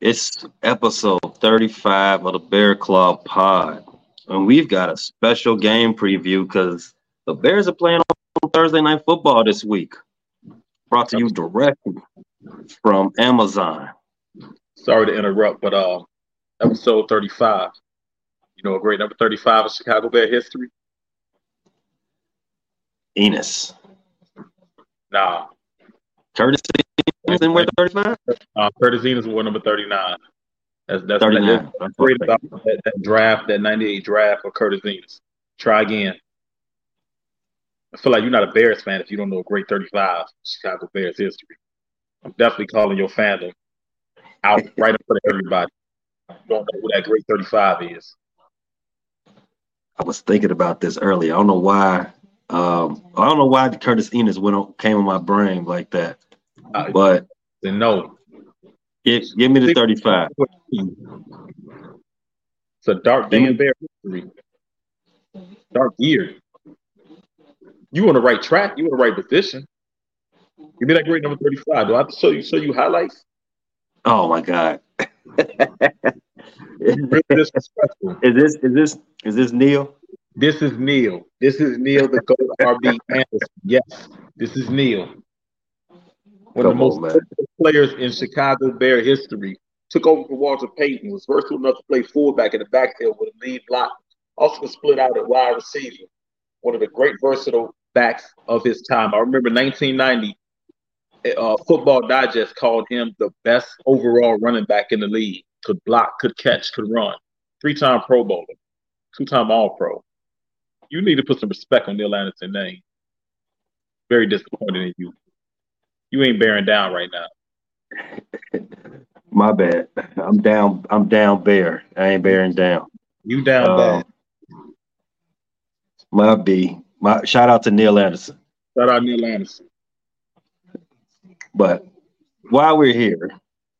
It's episode 35 of the Bear Claw Pod. And we've got a special game preview because the Bears are playing on Thursday Night Football this week. Brought to you directly from Amazon. Sorry to interrupt, but uh, episode 35. You know a great number 35 of Chicago Bear history? Enis. Nah. Curtis Enis in where 35? Uh, Curtis Enis wore number 39. That's that's 39. That's great about that, that draft, that 98 draft of Curtis Enis. Try again. I feel like you're not a Bears fan if you don't know a great 35 Chicago Bears history. I'm definitely calling your fandom out right in front of everybody. You don't know who that great 35 is. I was thinking about this earlier. I don't know why. Um, I don't know why Curtis Enis went on, came on my brain like that. Uh, But Then no. give, give me the 35. It's a dark day in Bear history. Dark year. You on the right track. You on the right position. Give me that great number 35. Do I have to show you show you highlights? Oh my God. Really. Is this is this is this Neal? This is Neal. This is Neal, the GOAT RB Anderson. Yes, this is Neal. One of Come the most on, versatile players in Chicago Bear history. Took over for Walter Payton, was versatile enough to play fullback in the backfield with a lead block. Also split out at wide receiver. One of the great versatile backs of his time. I remember 1990, uh, Football Digest called him the best overall running back in the league. Could block, could catch, could run. Three-time Pro Bowler, two-time All-Pro. You need to put some respect on Neal Anderson's name. Very disappointed in you. You ain't bearing down right now. My bad. I'm down. I'm down bear. I ain't bearing down. You down Um, bad. My B. My shout out to Neal Anderson. Shout out Neal Anderson. But while we're here,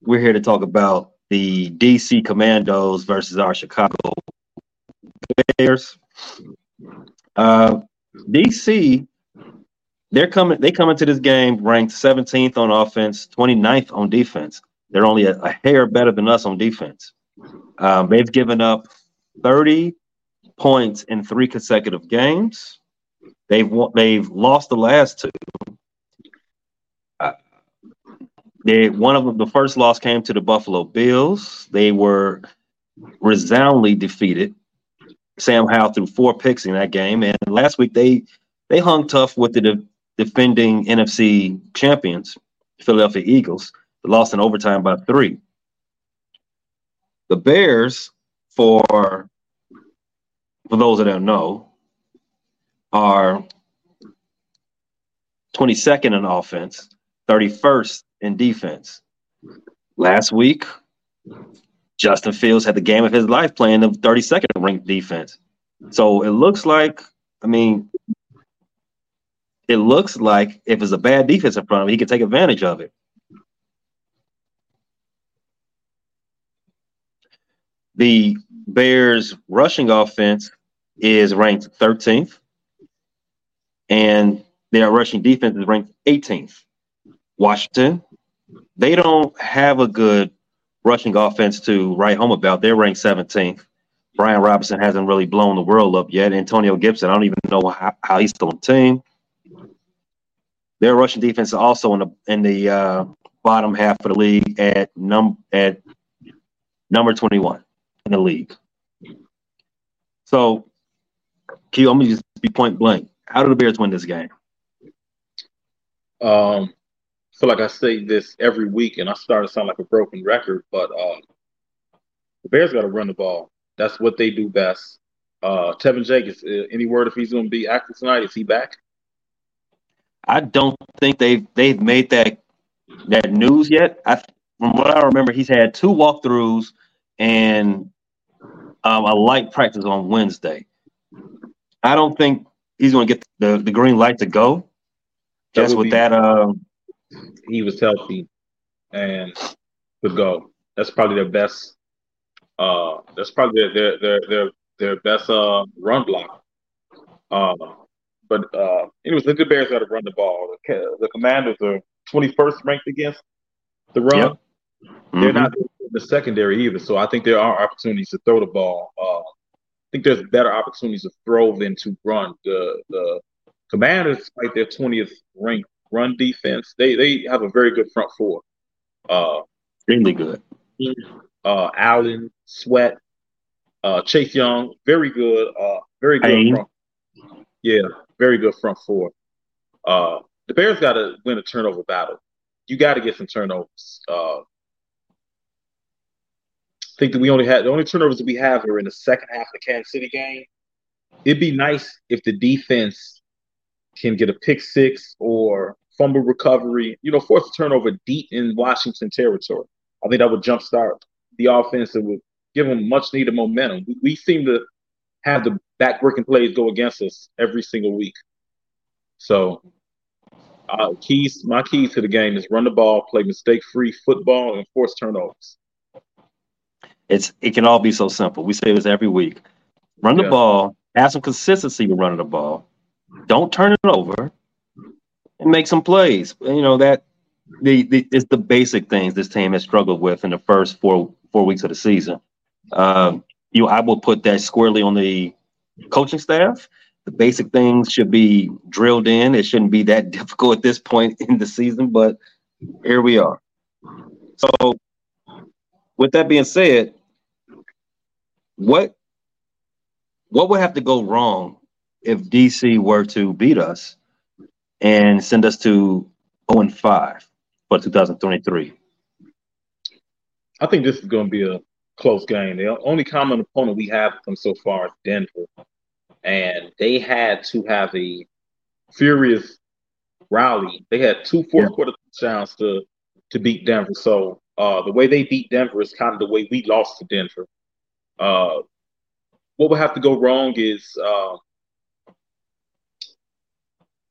we're here to talk about the DC Commandos versus our Chicago Bears. Uh, DC, they're coming. They come into this game ranked 17th on offense, 29th on defense. They're only a, a hair better than us on defense. Um, they've given up 30 points in three consecutive games. They've they've lost the last two. Uh, they one of them, the first loss came to the Buffalo Bills. They were resoundingly defeated. Sam Howell threw four picks in that game, and last week they they hung tough with the defending NFC champions, Philadelphia Eagles. Lost in overtime by three. The Bears, for for those that don't know, are 22nd in offense, 31st in defense. Last week, Justin Fields had the game of his life playing the 32nd ranked defense. So it looks like, I mean, it looks like if it's a bad defense in front of him, he can take advantage of it. The Bears rushing offense is ranked 13th, and their rushing defense is ranked 18th. Washington, they don't have a good rushing offense to write home about. They're ranked 17th. Brian Robinson hasn't really blown the world up yet. Antonio Gibson, I don't even know how, how he's still on the team. Their rushing defense is also in the in the uh, bottom half of the league at num at number 21 in the league. So, Key, I'm gonna just be point blank. How do the Bears win this game? Um, feel like I say this every week, and I start to sound like a broken record, but uh, the Bears got to run the ball. That's what they do best. Uh, Teven Jenkins, uh, any word if he's going to be active tonight? Is he back? I don't think they've they've made that that news yet. I, from what I remember, he's had two walkthroughs and um, a light practice on Wednesday. I don't think he's going to get the, the green light to go. Just with be, that, um, he was healthy and could go. That's probably their best. Uh, that's probably their their their their, their best uh, run block. Uh, but uh, anyways, the Bears got to run the ball. The, the Commanders are 21st ranked against the run. Yep. Mm-hmm. They're not the secondary either, so I think there are opportunities to throw the ball. Uh, I think there's better opportunities to throw than to run. The the Commanders, like their 20th ranked run defense, they they have a very good front four. Uh, really good. Uh, Allen, Sweat, uh, Chase Young, very good. Uh, very good. Front. Yeah, very good front four. Uh, the Bears got to win a turnover battle. You got to get some turnovers. Uh, I think that we only had the only turnovers that we have are in the second half of the Kansas City game. It'd be nice if the defense can get a pick six or fumble recovery, you know, force a turnover deep in Washington territory. I think that would jumpstart the offense and would give them much needed momentum. We, we seem to have the backbreaking plays go against us every single week. So, uh, keys, my keys to the game is run the ball, play mistake-free football, and force turnovers. It's it can all be so simple. We say this every week. Run the yeah. ball, have some consistency with running the ball. Don't turn it over, and make some plays. You know that the, the it's the basic things this team has struggled with in the first four four weeks of the season. Um, you, know, I will put that squarely on the coaching staff. The basic things should be drilled in. It shouldn't be that difficult at this point in the season, but here we are. So, with that being said, what what would have to go wrong if DC were to beat us and send us to 0 and 5 for 2023? I think this is going to be a close game. The only common opponent we have from so far is Denver, and they had to have a furious rally. They had two fourth quarter touchdowns to to beat Denver. So uh, the way they beat Denver is kind of the way we lost to Denver. Uh, what would have to go wrong is uh,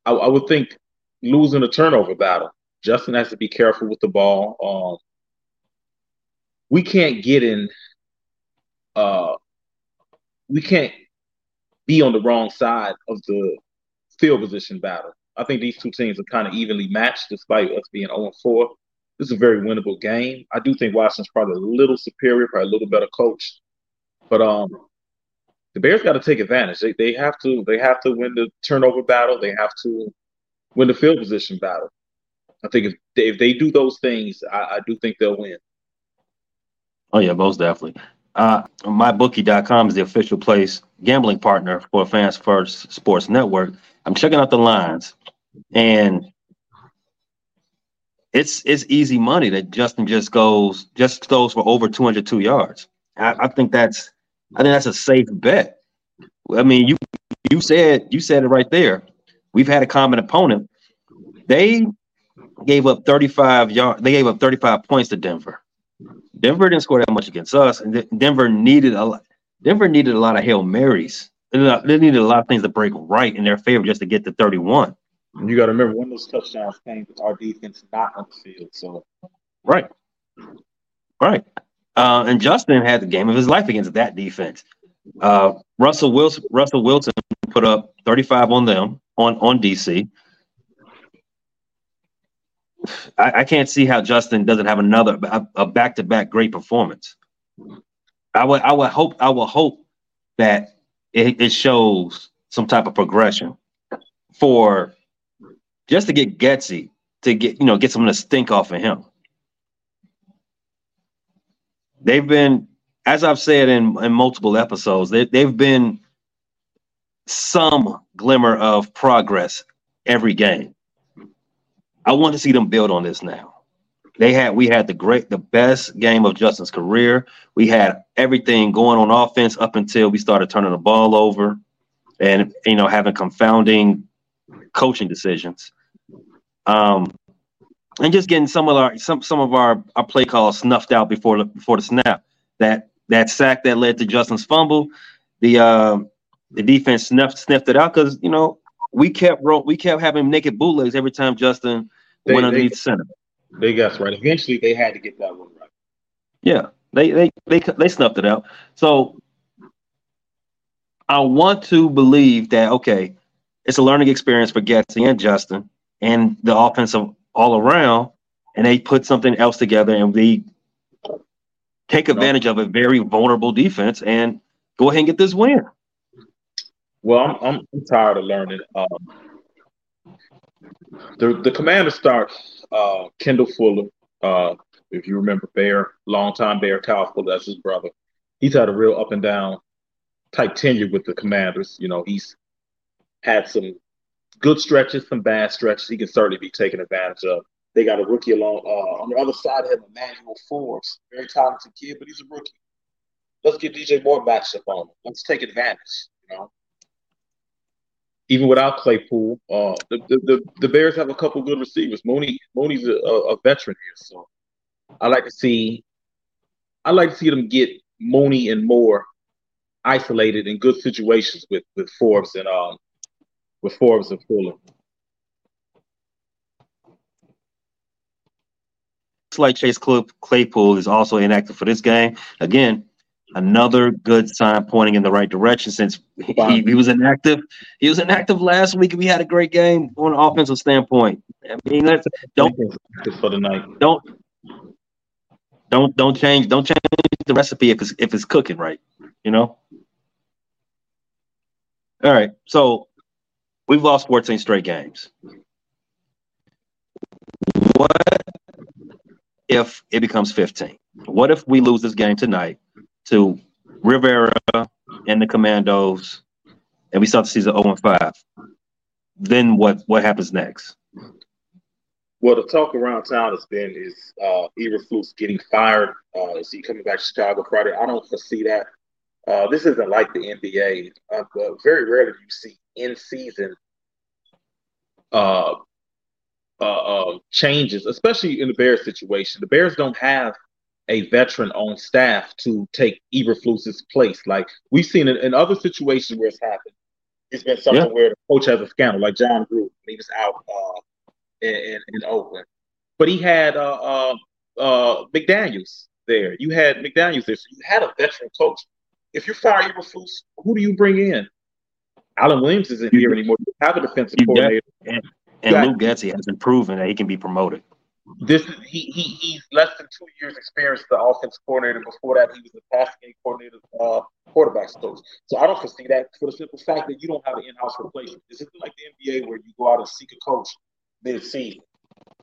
I, I, would think losing a turnover battle. Justin has to be careful with the ball. We can't get in uh we can't be on the wrong side of the field position battle. I think these two teams are kind of evenly matched despite us being 0 4. This is a very winnable game. I do think Washington's probably a little superior, probably a little better coach. But um the Bears got to take advantage. They they have to they have to win the turnover battle. They have to win the field position battle. I think if they, if they do those things, I, I do think they'll win. Oh yeah, most definitely. Uh, MyBookie.com is the official place gambling partner for Fans First Sports Network. I'm checking out the lines, and it's it's easy money that Justin just goes just goes for over 202 yards. I, I think that's I think that's a safe bet. I mean, you you said you said it right there. We've had a common opponent. They gave up 35 yards. They gave up 35 points to Denver. Denver didn't score that much against us, and Denver needed a lot. Denver needed a lot of hail marys. They needed a lot of things to break right in their favor just to get to 31. And you got to remember when those touchdowns came our defense not on the field. So, right, right. Uh, and Justin had the game of his life against that defense. Uh, Russell Wilson, Russell Wilson put up 35 on them on on DC. I, I, can't see how Justin doesn't have another a back to back great performance. I would I would hope I would hope that it, it shows some type of progression for just to get Getsy to get you know get some of the stink off of him. They've been, as I've said in, in multiple episodes, they, they've been some glimmer of progress every game. I want to see them build on this now. They had we had the great the best game of Justin's career. We had everything going on offense up until we started turning the ball over and you know having confounding coaching decisions. Um and just getting some of our some some of our, our play calls snuffed out before the before the snap. That that sack that led to Justin's fumble, the uh, the defense snuffed sniffed it out because you know we kept we kept having naked bootlegs every time Justin they, went underneath they, center. They got right. Eventually, they had to get that one right. Yeah, they they they they snuffed it out. So I want to believe that okay, it's a learning experience for Getsy and Justin and the offensive all around, and they put something else together, and we take advantage of a very vulnerable defense and go ahead and get this win. Well, I'm I'm, I'm tired of learning. Um, the the commander starts uh, Kendall Fuller. Uh, if you remember Bear, longtime Bear, Kyle Fuller, that's his brother. He's had a real up and down type tenure with the Commanders. You know, he's had some good stretches, some bad stretches. He can certainly be taken advantage of. They got a rookie along uh, on the other side of him, Emmanuel Forbes, very talented kid, but he's a rookie. Let's get DJ Moore matched up on him. Let's take advantage. You know, even without Claypool, uh, the, the, the the Bears have a couple good receivers. Mooney Mooney's a, a veteran here, so I like to see I like to see them get Mooney and Moore isolated in good situations with with Forbes and um with Forbes and Fuller. Looks like Chase Claypool is also inactive for this game. Again, another good sign pointing in the right direction since he, he, was inactive. He was inactive last week. We had a great game on an offensive standpoint. I mean, let's don't for the night. Don't don't don't change don't change the recipe if it's if it's cooking right. You know. All right, so We've lost 14 straight games. What if it becomes 15? What if we lose this game tonight to Rivera and the Commandos and we start the season 0 5? Then what, what happens next? Well, the talk around town has been is uh, Eberflus getting fired. Uh, is he coming back to Chicago Friday? I don't foresee that. Uh, this isn't like the NBA. Uh, very rarely do you see in season uh, uh, uh, changes, especially in the Bears situation. The Bears don't have a veteran on staff to take Eberflus's place. Like we've seen it in other situations where it's happened. It's been something yeah. where the coach has a scandal, like Jon Gruden he was out uh, in, in, Oakland. But he had uh, uh, uh, McDaniels there. You had McDaniels there, so you had a veteran coach. If you fire Eberflus, who do you bring in? Alan Williams isn't here anymore. You have a defensive coordinator. And, and Luke Getsy hasn't proven that he can be promoted. This is he, he he's less than two years experience the offense coordinator. Before that, he was the passing game coordinator, uh, quarterbacks coach. So I don't foresee that for the simple fact that you don't have an in-house replacement. This isn't like the NBA where you go out and seek a coach mid-season.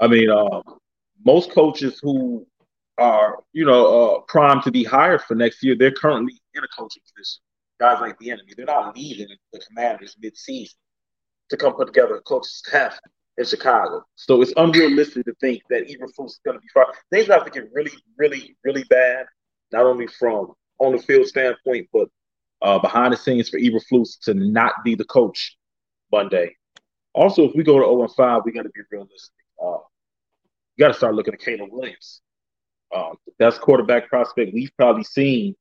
I mean, uh, most coaches who are you know uh, primed to be hired for next year, they're currently in a coaching position guys like the enemy, They're not leaving the Commanders mid-season to come put together a coaching staff in Chicago. So it's unrealistic to think that Eberflus is going to be fired. Things have to get really, really, really bad, not only from on the field standpoint, but uh, behind the scenes for Eberflus to not be the coach Monday. Also, if we go to 0 5, we got to be realistic. Uh, you got to start looking at Caleb Williams. Um, the best quarterback prospect we've probably seen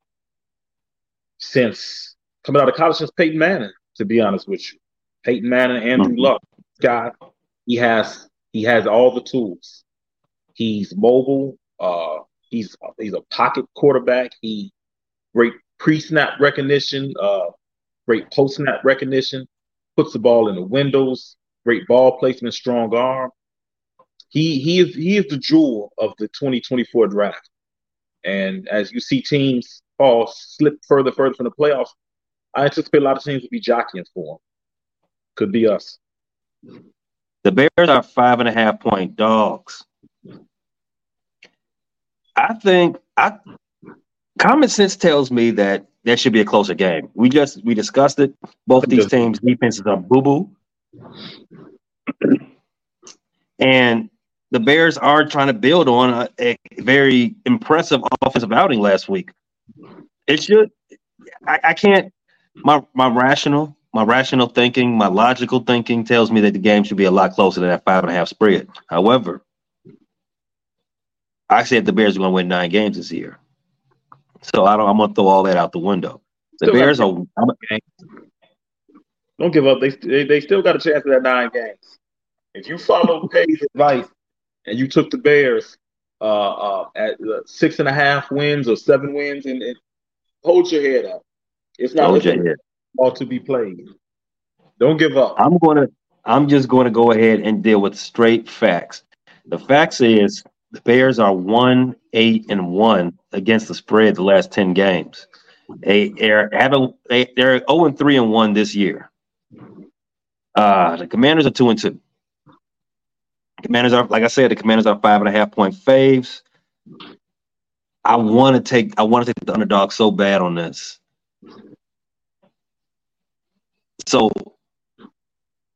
since coming out of college since Peyton Manning, to be honest with you. Peyton Manning, Andrew mm-hmm. Luck, guy, he has he has all the tools. He's mobile. Uh, he's he's a pocket quarterback. He great pre-snap recognition, uh, great post-snap recognition. Puts the ball in the windows. Great ball placement, strong arm. He he is he is the jewel of the 2024 draft. And as you see teams fall slip further, further from the playoffs, I anticipate a lot of teams will be jockeying for him. Could be us. The Bears are five and a half point dogs. I think I common sense tells me that that should be a closer game. We just we discussed it. Both of these teams' defenses are boo boo, and the Bears are trying to build on a, a, very impressive offensive outing last week. It should. I, I can't. My my rational my rational thinking, my logical thinking tells me that the game should be a lot closer than that five and a half spread. However, I said the Bears are going to win nine games this year. So I don't. I'm gonna throw all that out the window. The still Bears are. Don't give up. They, they they still got a chance at that nine games. If you follow Pay's advice and you took the Bears uh, uh, at uh, six and a half wins or seven wins, and, and hold your head up. It's not hold your head. All to be played. Don't give up. I'm gonna. I'm just going to go ahead and deal with straight facts. The facts is the Bears are one, eight, and one against the spread the last ten games. They are a, they, they're zero oh and three and one this year. Uh, the Commanders are two and two. Commanders are, like I said, the Commanders are five and a half point faves. I want to take, I want to take the underdog so bad on this. So,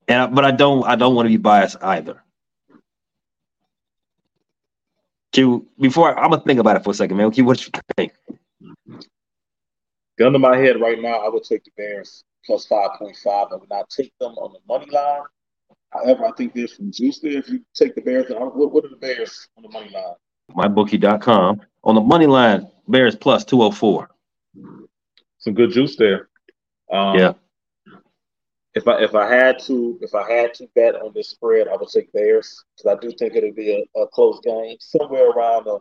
and but I don't, I don't want to be biased either. Q, before I'm gonna think about it for a second, man. Q, what you think? Gun to my head right now, I would take the Bears plus five point five. I would not take them on the money line. However, I think there's some juice there. If you take the Bears, what, what are the Bears on the money line? MyBookie.com on the money line, Bears plus two hundred four. Some good juice there. Um, yeah if I if I had to if I had to bet on this spread, I would take Bears because I do think it'll be a, a, close game, somewhere around the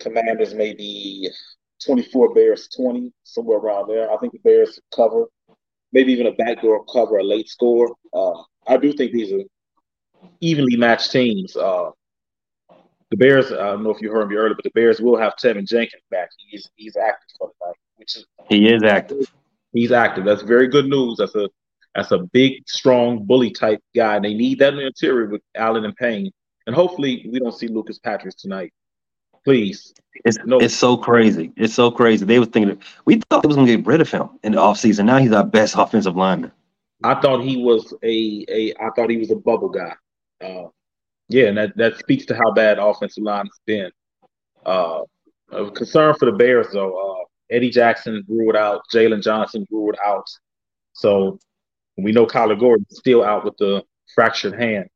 Commanders maybe twenty four Bears twenty, somewhere around there. I think the Bears cover, maybe even a backdoor cover, a late score. Uh, I do think these are evenly matched teams. Uh, the Bears, I don't know if you heard me earlier, but the Bears will have Teven Jenkins back. He's he's active for the night, which is he is active. He's active. That's very good news. That's a that's a big, strong, bully type guy. And they need that in the interior with Allen and Payne. And hopefully we don't see Lucas Patrick tonight. Please. It's no. it's so crazy. It's so crazy. They were thinking we thought they was gonna get rid of him in the offseason. Now he's our best offensive lineman. I thought he was a a I thought he was a bubble guy. Uh, yeah, and that, that speaks to how bad offensive line has been. Uh, a concern for the Bears though. Uh, Eddie Jackson ruled out. Jaylon Johnson ruled out. So we know Kyler Gordon is still out with the fractured hand.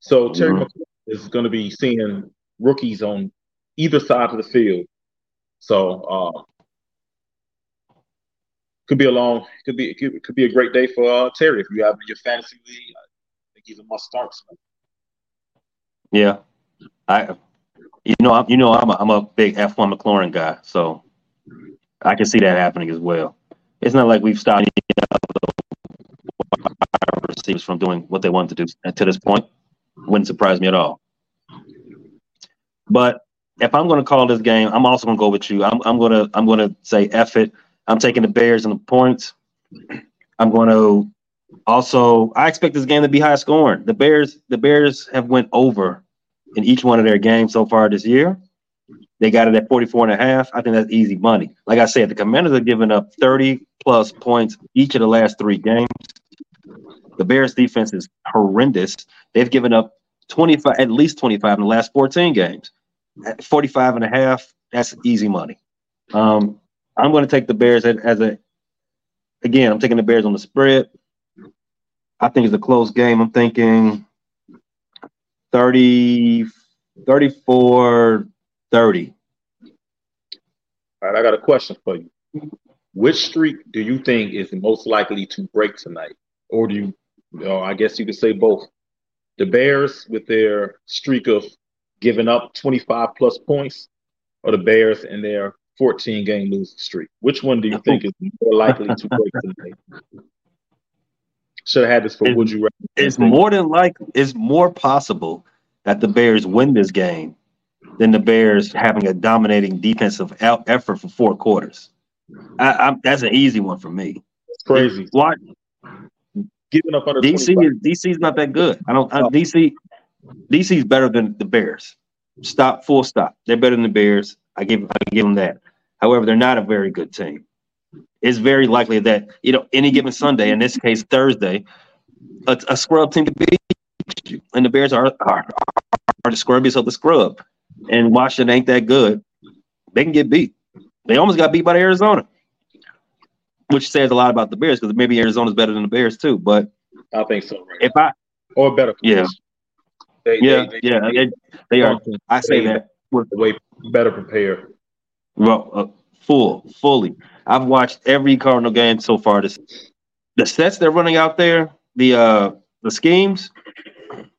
So Terry mm-hmm. is going to be seeing rookies on either side of the field. So uh, could be a long, could be could, could be a great day for uh, Terry if you have your fantasy league. I think he's a must start. Yeah, I, you know, I'm, you know, I'm a, I'm a big F1 McLaurin guy, so I can see that happening as well. It's not like we've stopped receivers from doing what they wanted to do to this point. Wouldn't surprise me at all. But if I'm going to call this game, I'm also going to go with you. I'm, I'm going to I'm going to say F it. I'm taking the Bears and the points. I'm going to also I expect this game to be high scoring. The Bears the Bears have went over in each one of their games so far this year. They got it at 44 and a half. I think that's easy money. Like I said, the Commanders are giving up 30 plus points each of the last three games. The Bears defense is horrendous. They've given up 25, at least 25 in the last 14 games. At 45 and a half, that's easy money. Um, I'm going to take the Bears as, as a, again, I'm taking the Bears on the spread. I think it's a close game. I'm thinking 30, 34, 30. All right, I got a question for you. Which streak do you think is most likely to break tonight? Or do you I guess you could say both. The Bears with their streak of giving up 25 plus points, or the Bears and their 14 game losing streak. Which one do you think is more likely to break tonight? Should have had this for would you rather? It's more than likely, it's more possible that the Bears win this game than the Bears having a dominating defensive effort for four quarters. I, that's an easy one for me. It's crazy. Watch, giving up under DC 25. is DC's not that good. I don't. I, DC DC's better than the Bears. Stop. Full stop. They're better than the Bears. I give. I give them that. However, they're not a very good team. It's very likely that you know any given Sunday, in this case Thursday, a, a scrub team could beat you, and the Bears are are, are the scrubbiest of the scrub. And Washington ain't that good. They can get beat. They almost got beat by Arizona, which says a lot about the Bears because maybe Arizona's better than the Bears too. But I think so. Right if I or better. Yeah. They, yeah they, they, yeah they, they are I say that with way better prepared. well uh, full fully. I've watched every Cardinal game so far. This the sets they're running out there, the uh the schemes,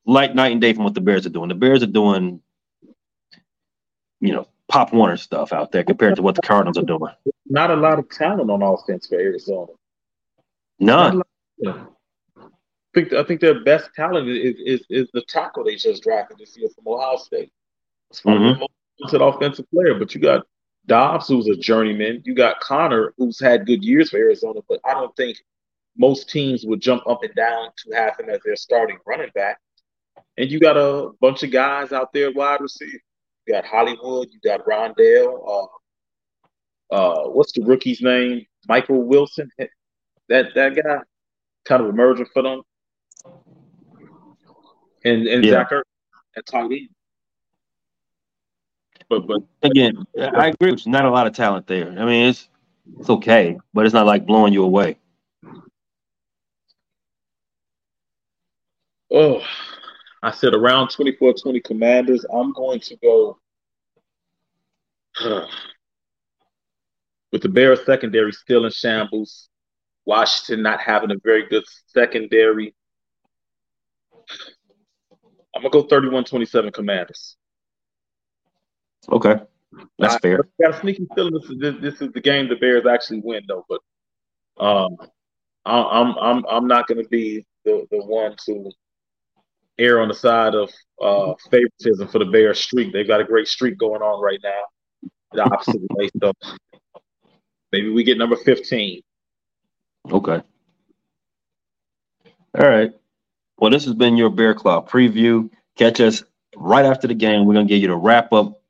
like night and day from what the Bears are doing. The Bears are doing, you know, Pop Warner stuff out there compared to what the Cardinals are doing. Not a lot of talent on offense for Arizona. None. I think I think their best talent is is, is the tackle they just drafted this year from Ohio State. It's Mhm. most talented offensive player, but you got Dobbs, who's a journeyman. You got Conner, who's had good years for Arizona, but I don't think most teams would jump up and down to have him as their starting running back. And you got a bunch of guys out there wide receiver. You got Hollywood, you got Rondale, uh, uh, what's the rookie's name? Michael Wilson. That that guy kind of emerging for them. And and Yeah. Zach Ertz at tight end. But but Again, I agree you. Not a lot of talent there. I mean, it's it's okay, but it's not like blowing you away. oh I said around 24-20 commanders. I'm going to go with the Bears secondary still in shambles. Washington not having a very good secondary. I'm gonna go 31-27 commanders. Okay, that's I- fair. I got a sneaky feeling this is this, this is the game the Bears actually win though, but um, I, I'm I'm I'm not going to be the the one to err on the side of uh favoritism for the Bears streak. They've got a great streak going on right now. The opposite way, so maybe we get number 15. Okay. All right. Well, this has been your Bear Claw preview. Catch us right after the game. We're gonna give you the wrap up,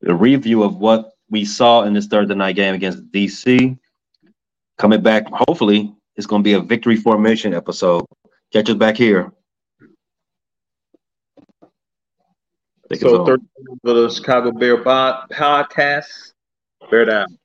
the review of what we saw in this Thursday night game against DC. Coming back, hopefully, it's gonna be a victory formation episode. Catch us back here. Take So third for the Chicago Bear podcast. Bear down.